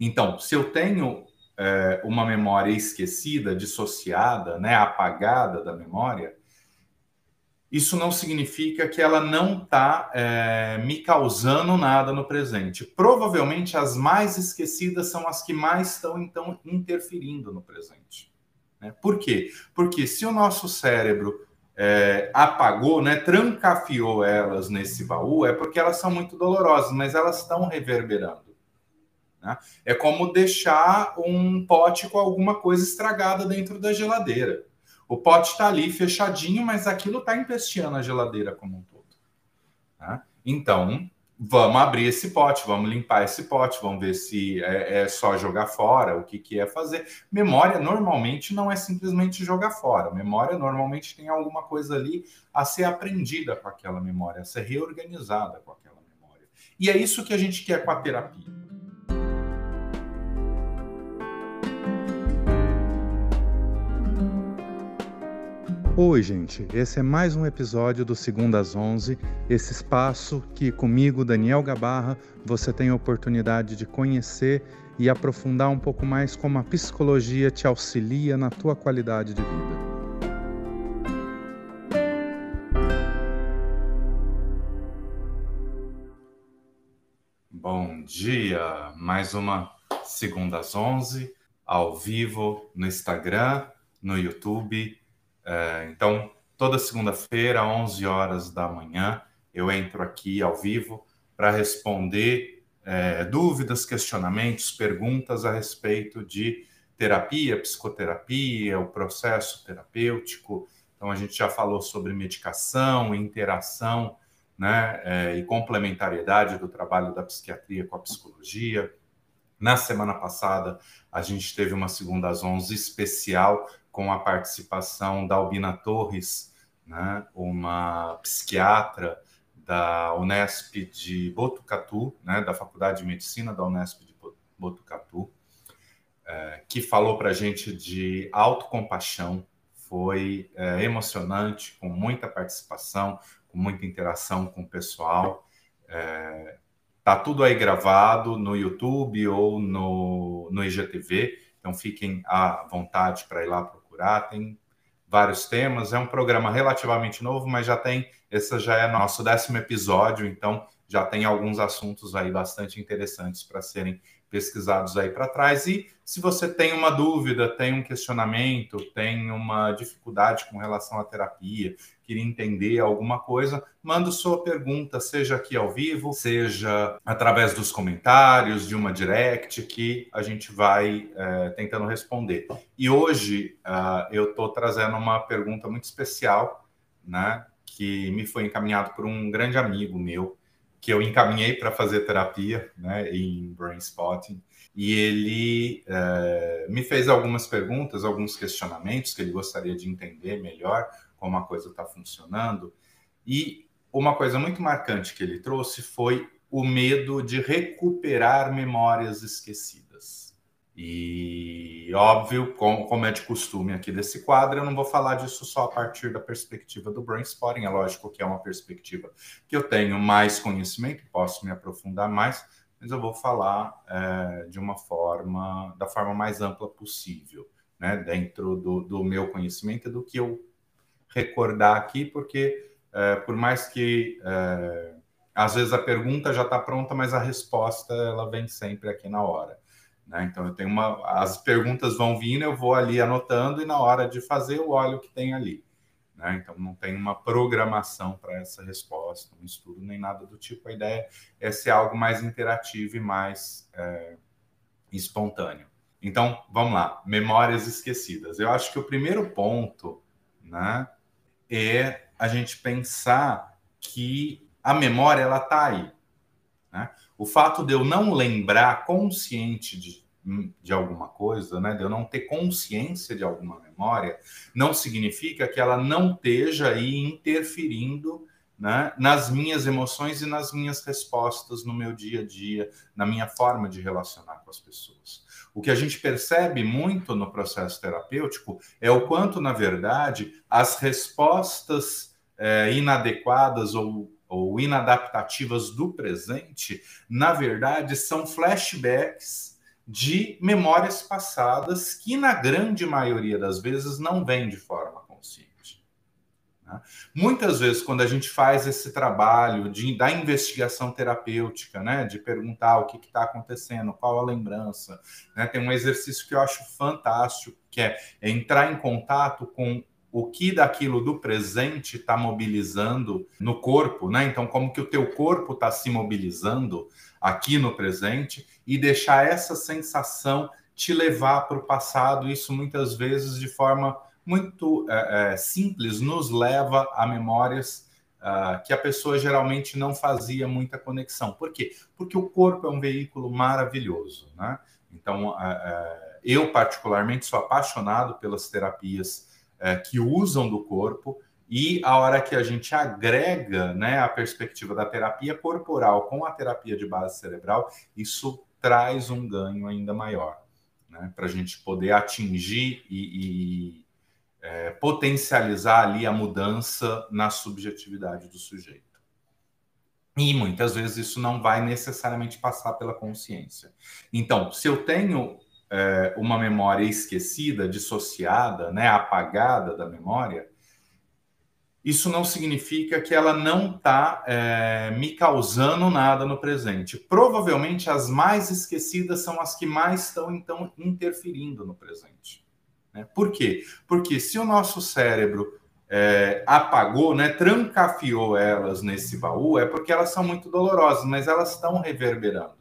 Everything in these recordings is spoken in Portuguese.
Então, se eu tenho é, uma memória esquecida, dissociada, né, apagada da memória, isso não significa que ela não está é, me causando nada no presente. Provavelmente as mais esquecidas são as que mais estão, então, interferindo no presente. Né? Por quê? Porque se o nosso cérebro é, apagou, né, trancafiou elas nesse baú, é porque elas são muito dolorosas, mas elas estão reverberando. Né? É como deixar um pote com alguma coisa estragada dentro da geladeira. O pote está ali fechadinho, mas aquilo está empesteando a geladeira como um todo. Né? Então, vamos abrir esse pote, vamos limpar esse pote, vamos ver se é, é, só jogar fora, o que, que é fazer. Memória normalmente não é simplesmente jogar fora. Memória normalmente tem alguma coisa ali a ser aprendida com aquela memória, a ser reorganizada com aquela memória. E é isso que a gente quer com a terapia. Oi, gente. Esse é mais um episódio do Segunda às 11, esse espaço que comigo, Daniel Gabarra, você tem a oportunidade de conhecer e aprofundar um pouco mais como a psicologia te auxilia na tua qualidade de vida. Bom dia, mais uma segunda às 11, ao vivo no Instagram, no YouTube então, toda segunda-feira, 11 horas da manhã, eu entro aqui ao vivo para responder é, dúvidas, questionamentos, perguntas a respeito de terapia, psicoterapia, o processo terapêutico. Então, a gente já falou sobre medicação, interação né, é, e complementariedade do trabalho da psiquiatria com a psicologia. Na semana passada, a gente teve uma segunda às 11 especial com a participação da Albina Torres, né, uma psiquiatra da Unesp de Botucatu, né, da Faculdade de Medicina da Unesp de Botucatu, é, que falou para a gente de autocompaixão. Foi é, emocionante, com muita participação, com muita interação com o pessoal. É, tá tudo aí gravado no YouTube ou no, no IGTV, então fiquem à vontade para ir lá procurar, tem vários temas. É um programa relativamente novo, mas já tem, esse já é nosso décimo episódio, então já tem alguns assuntos aí bastante interessantes para serem pesquisados aí para trás. E se você tem uma dúvida, tem um questionamento, tem uma dificuldade com relação à terapia, queria entender alguma coisa, manda sua pergunta, seja aqui ao vivo, seja através dos comentários, de uma direct, que a gente vai é, tentando responder. E hoje uh, eu estou trazendo uma pergunta muito especial, né? Que me foi encaminhado por um grande amigo meu, que eu encaminhei para fazer terapia né, em Brain Spotting. E ele é, me fez algumas perguntas, alguns questionamentos que ele gostaria de entender melhor como a coisa está funcionando. E uma coisa muito marcante que ele trouxe foi o medo de recuperar memórias esquecidas. E óbvio, como, como, é de costume aqui desse quadro, eu não vou falar disso só a partir da perspectiva do brainstorming. É lógico que é uma perspectiva que eu tenho mais conhecimento, posso me aprofundar mais, mas eu vou falar é, de uma forma, da forma mais ampla possível, né, dentro do, do meu conhecimento e do que eu recordar aqui, porque é, por mais que é, às vezes a pergunta já está pronta, mas a resposta ela vem sempre aqui na hora. Né? Então eu tenho uma. As perguntas vão vindo, eu vou ali anotando e na hora de fazer eu olho o que tem ali. Né? Então não tem uma programação para essa resposta, um estudo nem nada do tipo. A ideia é ser algo mais interativo e mais é, espontâneo. Então vamos lá, memórias esquecidas. Eu acho que o primeiro ponto, né, é a gente pensar que a memória ela está aí. Né? O fato de eu não lembrar consciente de, de alguma coisa, né, de eu não ter consciência de alguma memória, não significa que ela não esteja aí interferindo né, nas minhas emoções e nas minhas respostas no meu dia a dia, na minha forma de relacionar com as pessoas. O que a gente percebe muito no processo terapêutico é o quanto, na verdade, as respostas é, inadequadas ou ou inadaptativas do presente, na verdade, são flashbacks de memórias passadas que, na grande maioria das vezes, não vêm de forma consciente. Né? Muitas vezes, quando a gente faz esse trabalho de, da investigação terapêutica, né, de perguntar o que está acontecendo, qual a lembrança, né, tem um exercício que eu acho fantástico, que é, é entrar em contato com o que daquilo do presente está mobilizando no corpo, né? Então, como que o teu corpo está se mobilizando aqui no presente e deixar essa sensação te levar para o passado. Isso muitas vezes de forma muito é, é, simples nos leva a memórias uh, que a pessoa geralmente não fazia muita conexão. Por quê? Porque o corpo é um veículo maravilhoso, né? Então, uh, uh, eu particularmente sou apaixonado pelas terapias é, que usam do corpo e a hora que a gente agrega né, a perspectiva da terapia corporal com a terapia de base cerebral, isso traz um ganho ainda maior, né, para a gente poder atingir e, e é, potencializar ali a mudança na subjetividade do sujeito. E muitas vezes isso não vai necessariamente passar pela consciência. Então, se eu tenho é, uma memória esquecida, dissociada, né, apagada da memória, isso não significa que ela não está é, me causando nada no presente. Provavelmente as mais esquecidas são as que mais estão então interferindo no presente. Né? Por quê? Porque se o nosso cérebro é, apagou, né, trancafiou elas nesse baú, é porque elas são muito dolorosas, mas elas estão reverberando.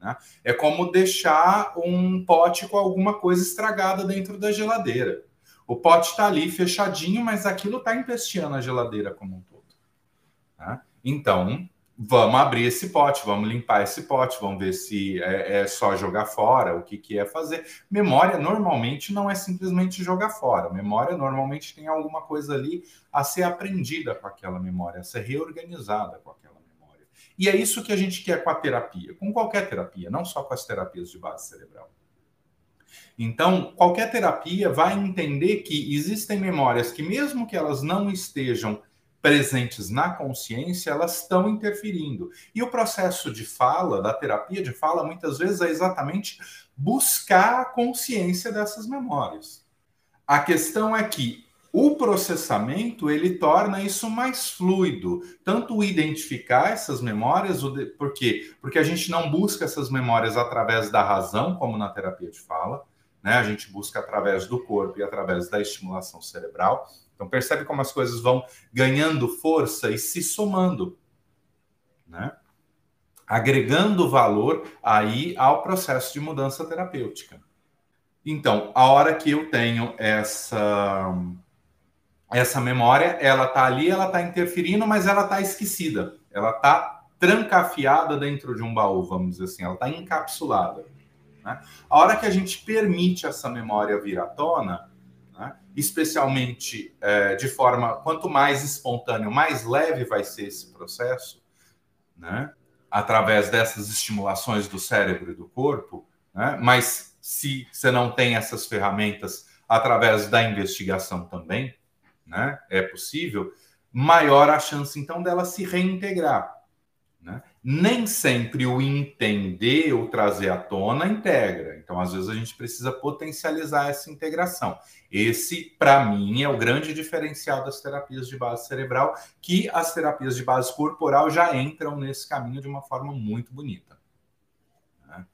Né? É como deixar um pote com alguma coisa estragada dentro da geladeira. O pote está ali fechadinho, mas aquilo está empesteando a geladeira como um todo. Né? Então, vamos abrir esse pote, vamos limpar esse pote, vamos ver se é, é, só jogar fora, o que, que é fazer. Memória normalmente não é simplesmente jogar fora. Memória normalmente tem alguma coisa ali a ser aprendida com aquela memória, a ser reorganizada com aquela e é isso que a gente quer com a terapia, com qualquer terapia, não só com as terapias de base cerebral. Então, qualquer terapia vai entender que existem memórias que, mesmo que elas não estejam presentes na consciência, elas estão interferindo. E o processo de fala, da terapia de fala, muitas vezes é exatamente buscar a consciência dessas memórias. A questão é que o processamento ele torna isso mais fluido, tanto identificar essas memórias, por quê? Porque a gente não busca essas memórias através da razão, como na terapia de fala, né? A gente busca através do corpo e através da estimulação cerebral. Então percebe como as coisas vão ganhando força e se somando, né? Agregando valor aí ao processo de mudança terapêutica. Então, a hora que eu tenho essa essa memória, ela tá ali, ela tá interferindo, mas ela tá esquecida. Ela tá trancafiada dentro de um baú, vamos dizer assim, ela tá encapsulada. Né? A hora que a gente permite essa memória vir à tona, né? especialmente é, de forma, quanto mais espontâneo, mais leve vai ser esse processo, né? através dessas estimulações do cérebro e do corpo, né? mas se você não tem essas ferramentas através da investigação também, né, é possível, maior a chance então dela se reintegrar. Né? Nem sempre o entender ou trazer à tona integra. Então, às vezes, a gente precisa potencializar essa integração. Esse, para mim, é o grande diferencial das terapias de base cerebral, que as terapias de base corporal já entram nesse caminho de uma forma muito bonita. Né?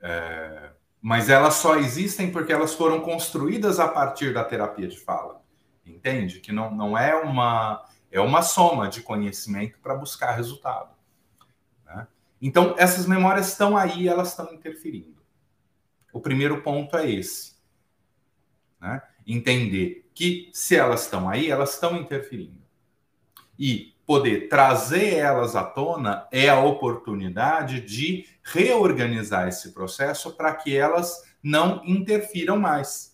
É... Mas elas só existem porque elas foram construídas a partir da terapia de fala entende? Que não, não é uma é uma soma de conhecimento para buscar resultado. Né? Então, essas memórias estão aí, elas estão interferindo. O primeiro ponto é esse. Né? Entender que se elas estão aí, elas estão interferindo. E poder trazer elas à tona é a oportunidade de reorganizar esse processo para que elas não interfiram mais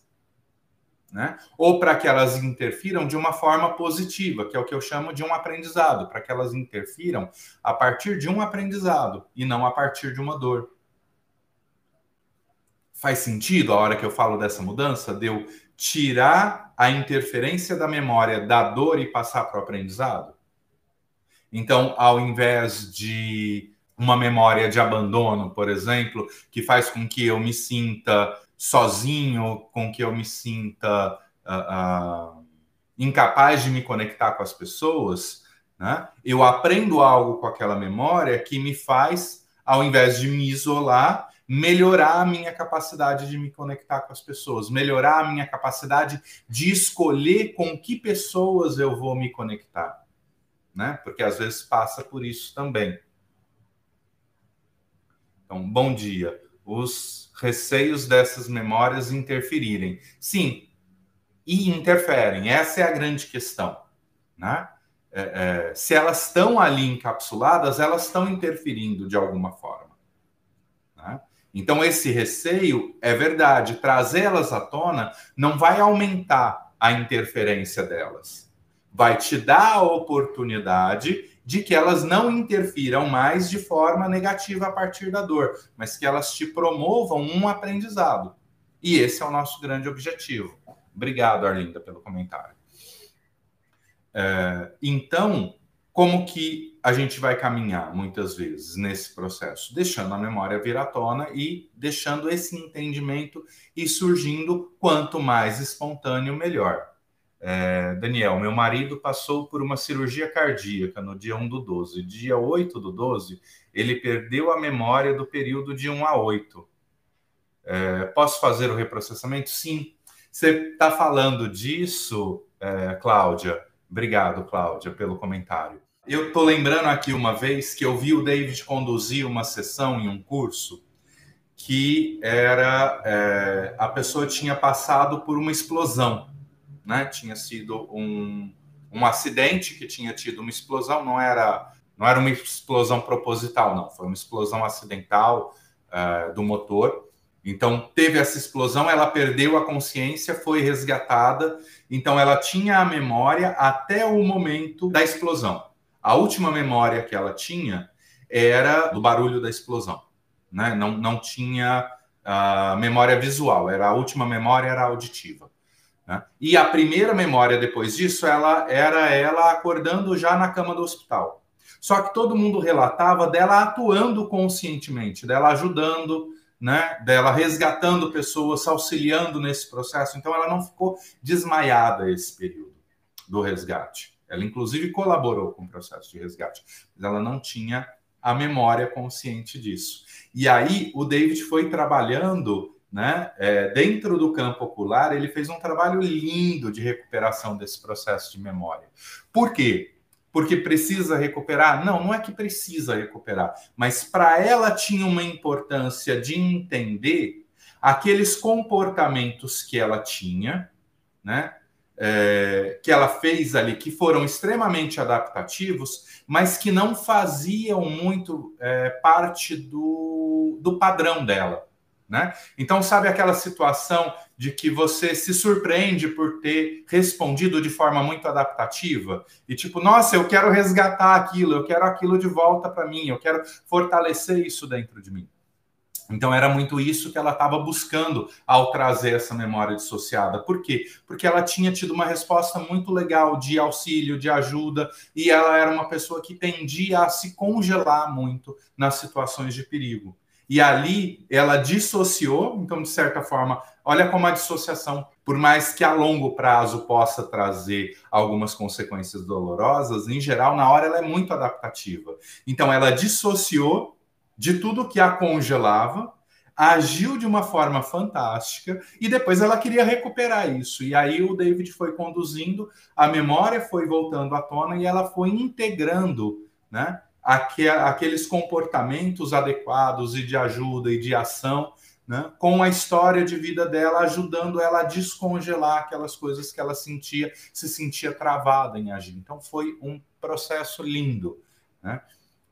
né? Ou para que elas interfiram de uma forma positiva, que é o que eu chamo de um aprendizado, para que elas interfiram a partir de um aprendizado e não a partir de uma dor. Faz sentido a hora que eu falo dessa mudança, de eu tirar a interferência da memória da dor e passar para o aprendizado? Então, ao invés de uma memória de abandono, por exemplo, que faz com que eu me sinta sozinho, com que eu me sinta uh, uh, incapaz de me conectar com as pessoas, né? eu aprendo algo com aquela memória que me faz, ao invés de me isolar, melhorar a minha capacidade de me conectar com as pessoas, melhorar a minha capacidade de escolher com que pessoas eu vou me conectar, né? Porque às vezes passa por isso também. Então, bom dia. Os receios dessas memórias interferirem. Sim, e interferem. Essa é a grande questão, né? É, é, se elas estão ali encapsuladas, elas estão interferindo de alguma forma. Né? Então, esse receio é verdade, trazê-las à tona não vai aumentar a interferência delas. Vai te dar a oportunidade de que elas não interfiram mais de forma negativa a partir da dor, mas que elas te promovam um aprendizado. E esse é o nosso grande objetivo. Obrigado, Arlinda, pelo comentário. É, então, como que a gente vai caminhar muitas vezes nesse processo? Deixando a memória vir à tona e deixando esse entendimento e surgindo quanto mais espontâneo, melhor. É, Daniel, meu marido passou por uma cirurgia cardíaca no dia 1 do 12. Dia 8 do 12, ele perdeu a memória do período de 1 a 8. É, posso fazer o reprocessamento? Sim. Você está falando disso, é, Cláudia? Obrigado, Cláudia, pelo comentário. Eu estou lembrando aqui uma vez que eu vi o David conduzir uma sessão em um curso que era é, a pessoa tinha passado por uma explosão, né? Tinha sido um, um acidente que tinha tido uma explosão, não era não era uma explosão proposital, não, foi uma explosão acidental é, do motor. Então teve essa explosão, ela perdeu a consciência, foi resgatada, então ela tinha a memória até o momento da explosão. A última memória que ela tinha era do barulho da explosão, né? Não, não tinha uh, memória visual, era a última memória era auditiva. Né? E a primeira memória depois disso, ela era ela acordando já na cama do hospital. Só que todo mundo relatava dela atuando conscientemente, dela ajudando, né, dela resgatando pessoas, auxiliando nesse processo. Então ela não ficou desmaiada esse período do resgate. Ela, inclusive, colaborou com o processo de resgate, mas ela não tinha a memória consciente disso. E aí, o David foi trabalhando né, é, dentro do campo ocular, ele fez um trabalho lindo de recuperação desse processo de memória. Por quê? Porque precisa recuperar? Não, não é que precisa recuperar, mas para ela tinha uma importância de entender aqueles comportamentos que ela tinha, né? é, que ela fez ali, que foram extremamente adaptativos, mas que não faziam muito é, parte do, do padrão dela. Né? Então, sabe aquela situação de que você se surpreende por ter respondido de forma muito adaptativa e tipo, nossa, eu quero resgatar aquilo, eu quero aquilo de volta para mim, eu quero fortalecer isso dentro de mim. Então era muito isso que ela estava buscando ao trazer essa memória dissociada. Por quê? Porque ela tinha tido uma resposta muito legal de auxílio, de ajuda, e ela era uma pessoa que tendia a se congelar muito nas situações de perigo. E ali ela dissociou, então de certa forma, olha como a dissociação, por mais que a longo prazo possa trazer algumas consequências dolorosas, em geral na hora ela é muito adaptativa. Então ela dissociou de tudo que a congelava, agiu de uma forma fantástica e depois ela queria recuperar isso. E aí o David foi conduzindo, a memória foi voltando à tona e ela foi integrando, né? Aqueles comportamentos adequados e de ajuda e de ação, né, com a história de vida dela, ajudando ela a descongelar aquelas coisas que ela sentia, se sentia travada em agir. Então foi um processo lindo. Né?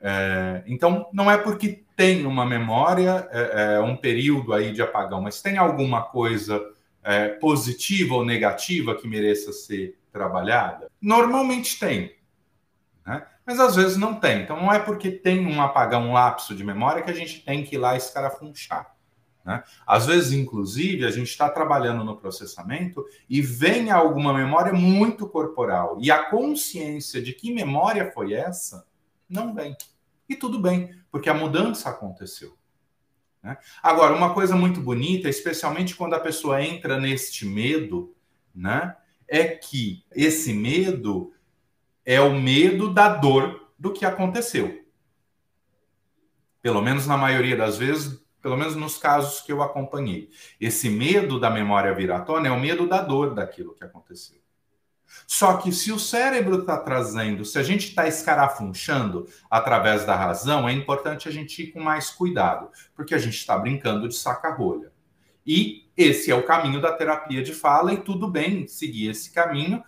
É, então, não é porque tem uma memória, é, é, um período aí de apagão, mas tem alguma coisa é, positiva ou negativa que mereça ser trabalhada? Normalmente tem, né? mas às vezes não tem. Então, não é porque tem um apagão, um lapso de memória que a gente tem que ir lá escarafunchar. Né? Às vezes, inclusive, a gente está trabalhando no processamento e vem alguma memória muito corporal. E a consciência de que memória foi essa não vem. E tudo bem, porque a mudança aconteceu. Né? Agora, uma coisa muito bonita, especialmente quando a pessoa entra neste medo, né, é que esse medo é o medo da dor do que aconteceu. Pelo menos na maioria das vezes, pelo menos nos casos que eu acompanhei. Esse medo da memória vir tona é o medo da dor daquilo que aconteceu. Só que se o cérebro está trazendo, se a gente está escarafunchando através da razão, é importante a gente ir com mais cuidado, porque a gente está brincando de saca-rolha. E esse é o caminho da terapia de fala, e tudo bem seguir esse caminho,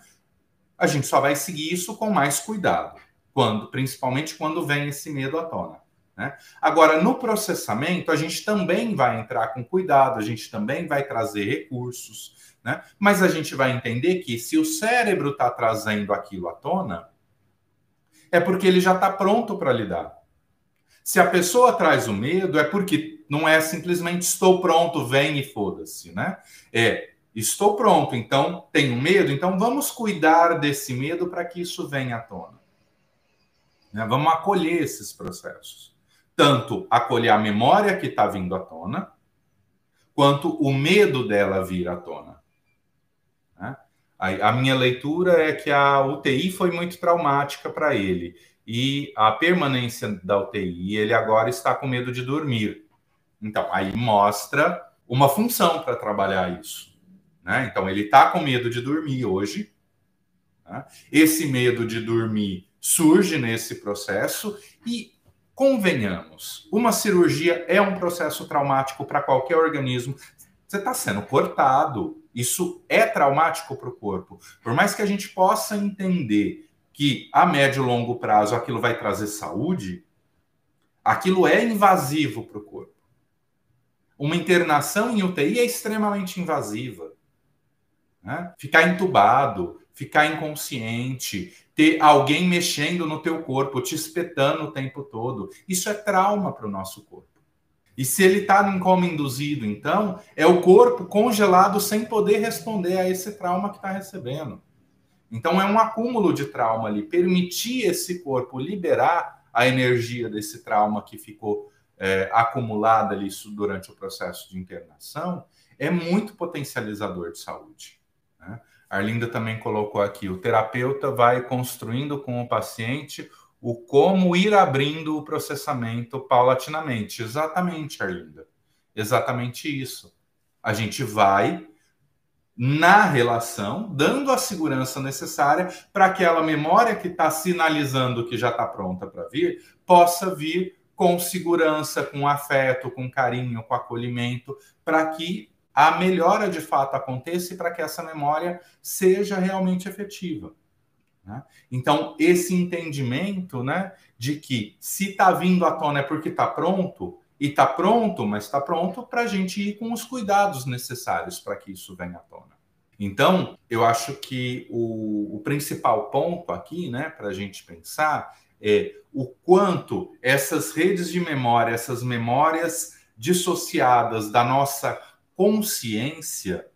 a gente só vai seguir isso com mais cuidado, quando, principalmente quando vem esse medo à tona. Né? Agora, no processamento, a gente também vai entrar com cuidado, a gente também vai trazer recursos, né? Mas a gente vai entender que se o cérebro está trazendo aquilo à tona, é porque ele já está pronto para lidar. Se a pessoa traz o medo, é porque não é simplesmente estou pronto, vem e foda-se, né? É estou pronto, então tenho medo, então vamos cuidar desse medo para que isso venha à tona. Né? Vamos acolher esses processos. Tanto acolher a memória que está vindo à tona, quanto o medo dela vir à tona. A, a minha leitura é que a UTI foi muito traumática para ele e a permanência da UTI, ele agora está com medo de dormir. Então, aí mostra uma função para trabalhar isso. Né? Então, ele está com medo de dormir hoje. Né? Esse medo de dormir surge nesse processo e, convenhamos, uma cirurgia é um processo traumático para qualquer organismo. Você está sendo cortado, isso é traumático para o corpo. Por mais que a gente possa entender que a médio e longo prazo aquilo vai trazer saúde, aquilo é invasivo para o corpo. Uma internação em UTI é extremamente invasiva. Né? Ficar entubado, ficar inconsciente, ter alguém mexendo no teu corpo, te espetando o tempo todo, isso é trauma para o nosso corpo. E se ele está em coma induzido, então, é o corpo congelado sem poder responder a esse trauma que está recebendo. Então, é um acúmulo de trauma ali. Permitir esse corpo liberar a energia desse trauma que ficou é, acumulada ali durante o processo de internação é muito potencializador de saúde. Né? Arlinda também colocou aqui: o terapeuta vai construindo com o paciente o como ir abrindo o processamento paulatinamente. Exatamente, Arlinda. Exatamente isso. A gente vai na relação, dando a segurança necessária para que aquela memória que está sinalizando que já está pronta para vir, possa vir com segurança, com afeto, com carinho, com acolhimento, para que a melhora de fato aconteça e para que essa memória seja realmente efetiva. Né? Então, esse entendimento né, de que se está vindo à tona é porque está pronto, e está pronto, mas está pronto para a gente ir com os cuidados necessários para que isso venha à tona. Então, eu acho que o, o principal ponto aqui, né, para a gente pensar, é o quanto essas redes de memória, essas memórias dissociadas da nossa consciência,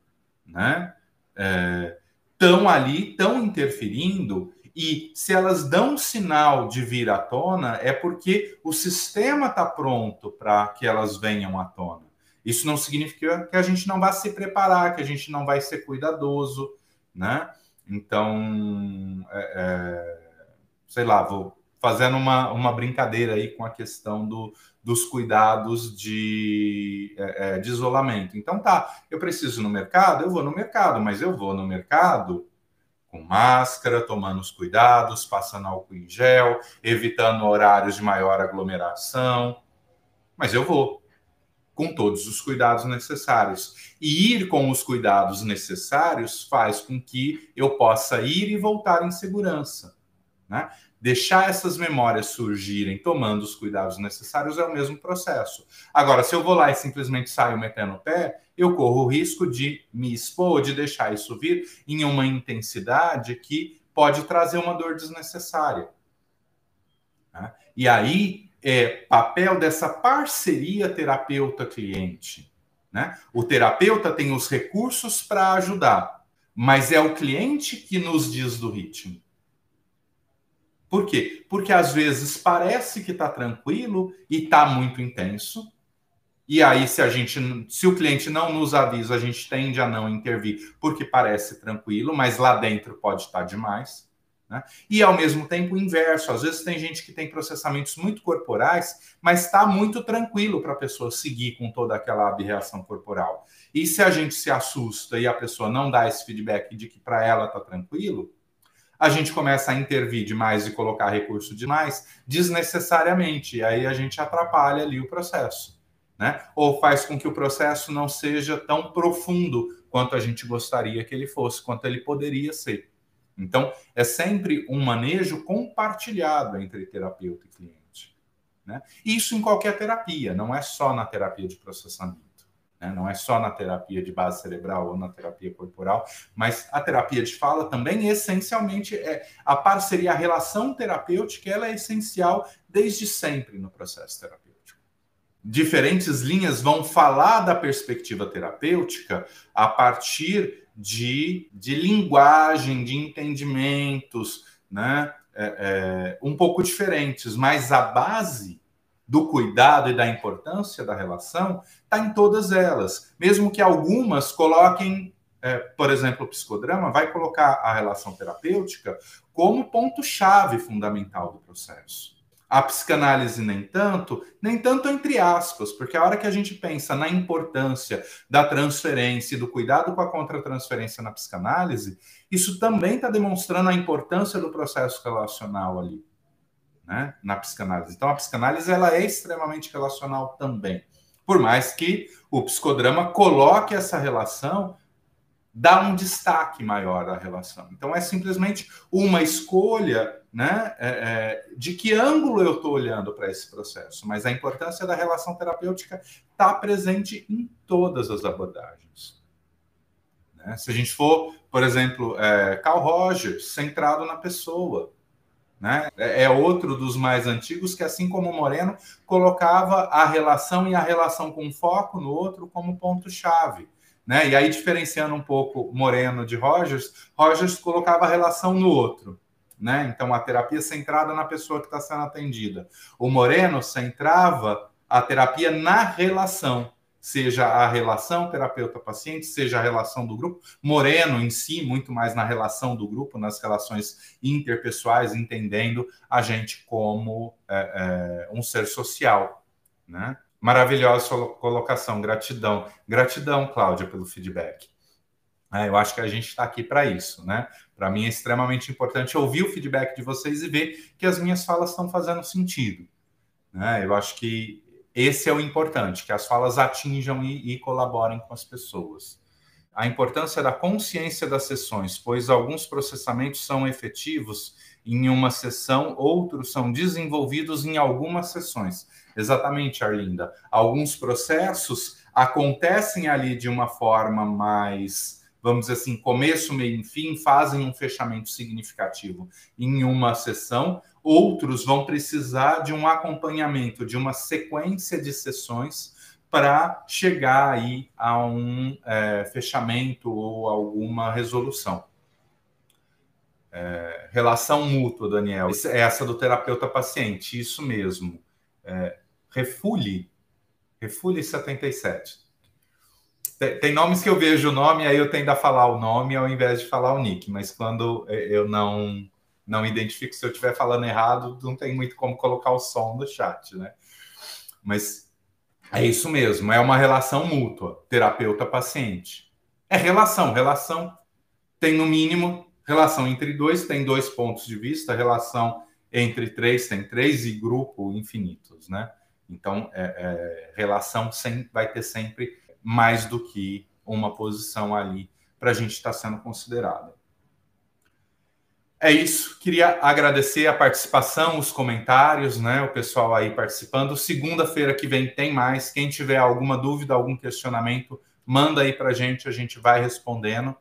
né, é, estão ali, estão interferindo, e se elas dão sinal de vir à tona, é porque o sistema está pronto para que elas venham à tona. Isso não significa que a gente não vai se preparar, que a gente não vai ser cuidadoso, né? Então, é, é, sei lá, vou fazendo uma, uma brincadeira aí com a questão do, dos cuidados de, é, é, de isolamento. Então, tá, eu preciso ir no mercado, eu vou no mercado, mas eu vou no mercado com máscara, tomando os cuidados, passando álcool em gel, evitando horários de maior aglomeração. Mas eu vou, com todos os cuidados necessários. E ir com os cuidados necessários faz com que eu possa ir e voltar em segurança. Né? Deixar essas memórias surgirem tomando os cuidados necessários é o mesmo processo. Agora, se eu vou lá e simplesmente saio metendo o pé, eu corro o risco de me expor, de deixar isso vir em uma intensidade que pode trazer uma dor desnecessária. Né? E aí é papel dessa parceria terapeuta-cliente. Né? O terapeuta tem os recursos para ajudar, mas é o cliente que nos diz do ritmo. Por quê? Porque às vezes parece que está tranquilo e está muito intenso. E aí, se a gente, se o cliente não nos avisa, a gente tende a não intervir, porque parece tranquilo, mas lá dentro pode estar tá demais. Né? E ao mesmo tempo o inverso. Às vezes tem gente que tem processamentos muito corporais, mas está muito tranquilo para a pessoa seguir com toda aquela abreação corporal. E se a gente se assusta e a pessoa não dá esse feedback de que para ela está tranquilo, a gente começa a intervir demais e colocar recurso demais desnecessariamente. E aí a gente atrapalha ali o processo. Né? Ou faz com que o processo não seja tão profundo quanto a gente gostaria que ele fosse, quanto ele poderia ser. Então, é sempre um manejo compartilhado entre terapeuta e cliente. Né? Isso em qualquer terapia, não é só na terapia de processamento. Né? Não é só na terapia de base cerebral ou na terapia corporal, mas a terapia de fala também, essencialmente, é a parceria, a relação terapêutica, ela é essencial desde sempre no processo terapêutico. Diferentes linhas vão falar da perspectiva terapêutica a partir de, de linguagem, de entendimentos, né? É, é, um pouco diferentes, mas a base do cuidado e da importância da relação está em todas elas. Mesmo que algumas coloquem, é, por exemplo, o psicodrama vai colocar a relação terapêutica como ponto-chave fundamental do processo. A psicanálise nem tanto, nem tanto entre aspas, porque a hora que a gente pensa na importância da transferência e do cuidado com a contratransferência na psicanálise, isso também está demonstrando a importância do processo relacional ali né, na psicanálise. Então, a psicanálise ela é extremamente relacional também. Por mais que o psicodrama coloque essa relação, dá um destaque maior à relação. Então, é simplesmente uma escolha né, é, é, de que ângulo eu estou olhando para esse processo. Mas a importância da relação terapêutica está presente em todas as abordagens. Né? Se a gente for, por exemplo, é, Carl Rogers, centrado na pessoa. Né? É, é outro dos mais antigos que, assim como Moreno, colocava a relação e a relação com foco no outro como ponto-chave. Né? E aí, diferenciando um pouco Moreno de Rogers, Rogers colocava a relação no outro. Né? Então, a terapia centrada na pessoa que está sendo atendida. O Moreno centrava a terapia na relação seja a relação terapeuta-paciente, seja a relação do grupo. Moreno em si, muito mais na relação do grupo, nas relações interpessoais, entendendo a gente como é, é, um ser social. Né? Maravilhosa sua colocação, gratidão. Gratidão, Cláudia, pelo feedback. É, eu acho que a gente está aqui para isso, né? Para mim é extremamente importante ouvir o feedback de vocês e ver que as minhas falas estão fazendo sentido. Né? Eu acho que esse é o importante, que as falas atinjam e, e colaborem com as pessoas. A importância da consciência das sessões, pois alguns processamentos são efetivos em uma sessão, outros são desenvolvidos em algumas sessões. Exatamente, Arlinda. Alguns processos acontecem ali de uma forma mais, vamos dizer assim, começo, meio e fim, fazem um fechamento significativo em uma sessão, Outros vão precisar de um acompanhamento, de uma sequência de sessões para chegar aí a um é, fechamento ou alguma resolução. É, relação mútua, Daniel. É essa do terapeuta-paciente, isso mesmo. É, Refule, Refule 77. Tem, tem nomes que eu vejo o nome, aí eu tendo a falar o nome ao invés de falar o nick, mas quando eu não não identifico se eu estiver falando errado, não tem muito como colocar o som do chat, né? Mas é isso mesmo, é uma relação mútua, terapeuta-paciente. É relação, relação tem no mínimo relação entre dois, tem dois pontos de vista, relação entre três tem três e grupo infinitos, né? Então, é, é, relação sem, vai ter sempre mais do que uma posição ali para a gente estar tá sendo considerada. É isso. Queria agradecer a participação, os comentários, né? O pessoal aí participando. Segunda-feira que vem tem mais. Quem tiver alguma dúvida, algum questionamento, manda aí para gente, a gente vai respondendo.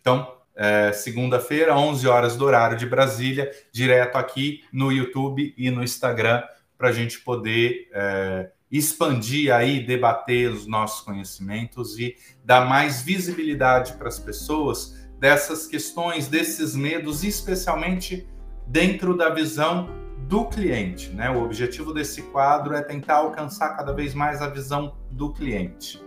Então, é, segunda-feira, 11 horas do horário de Brasília, direto aqui no YouTube e no Instagram, para a gente poder é, expandir aí, debater os nossos conhecimentos e dar mais visibilidade para as pessoas dessas questões, desses medos, especialmente dentro da visão do cliente. Né? O objetivo desse quadro é tentar alcançar cada vez mais a visão do cliente.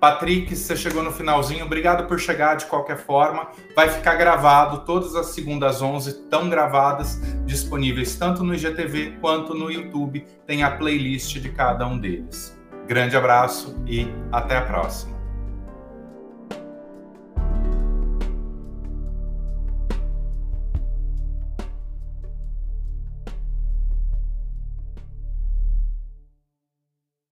Patrick, você chegou no finalzinho, obrigado por chegar de qualquer forma. Vai ficar gravado, todas as segundas 11 estão gravadas, disponíveis tanto no IGTV quanto no YouTube. Tem a playlist de cada um deles. Grande abraço e até a próxima.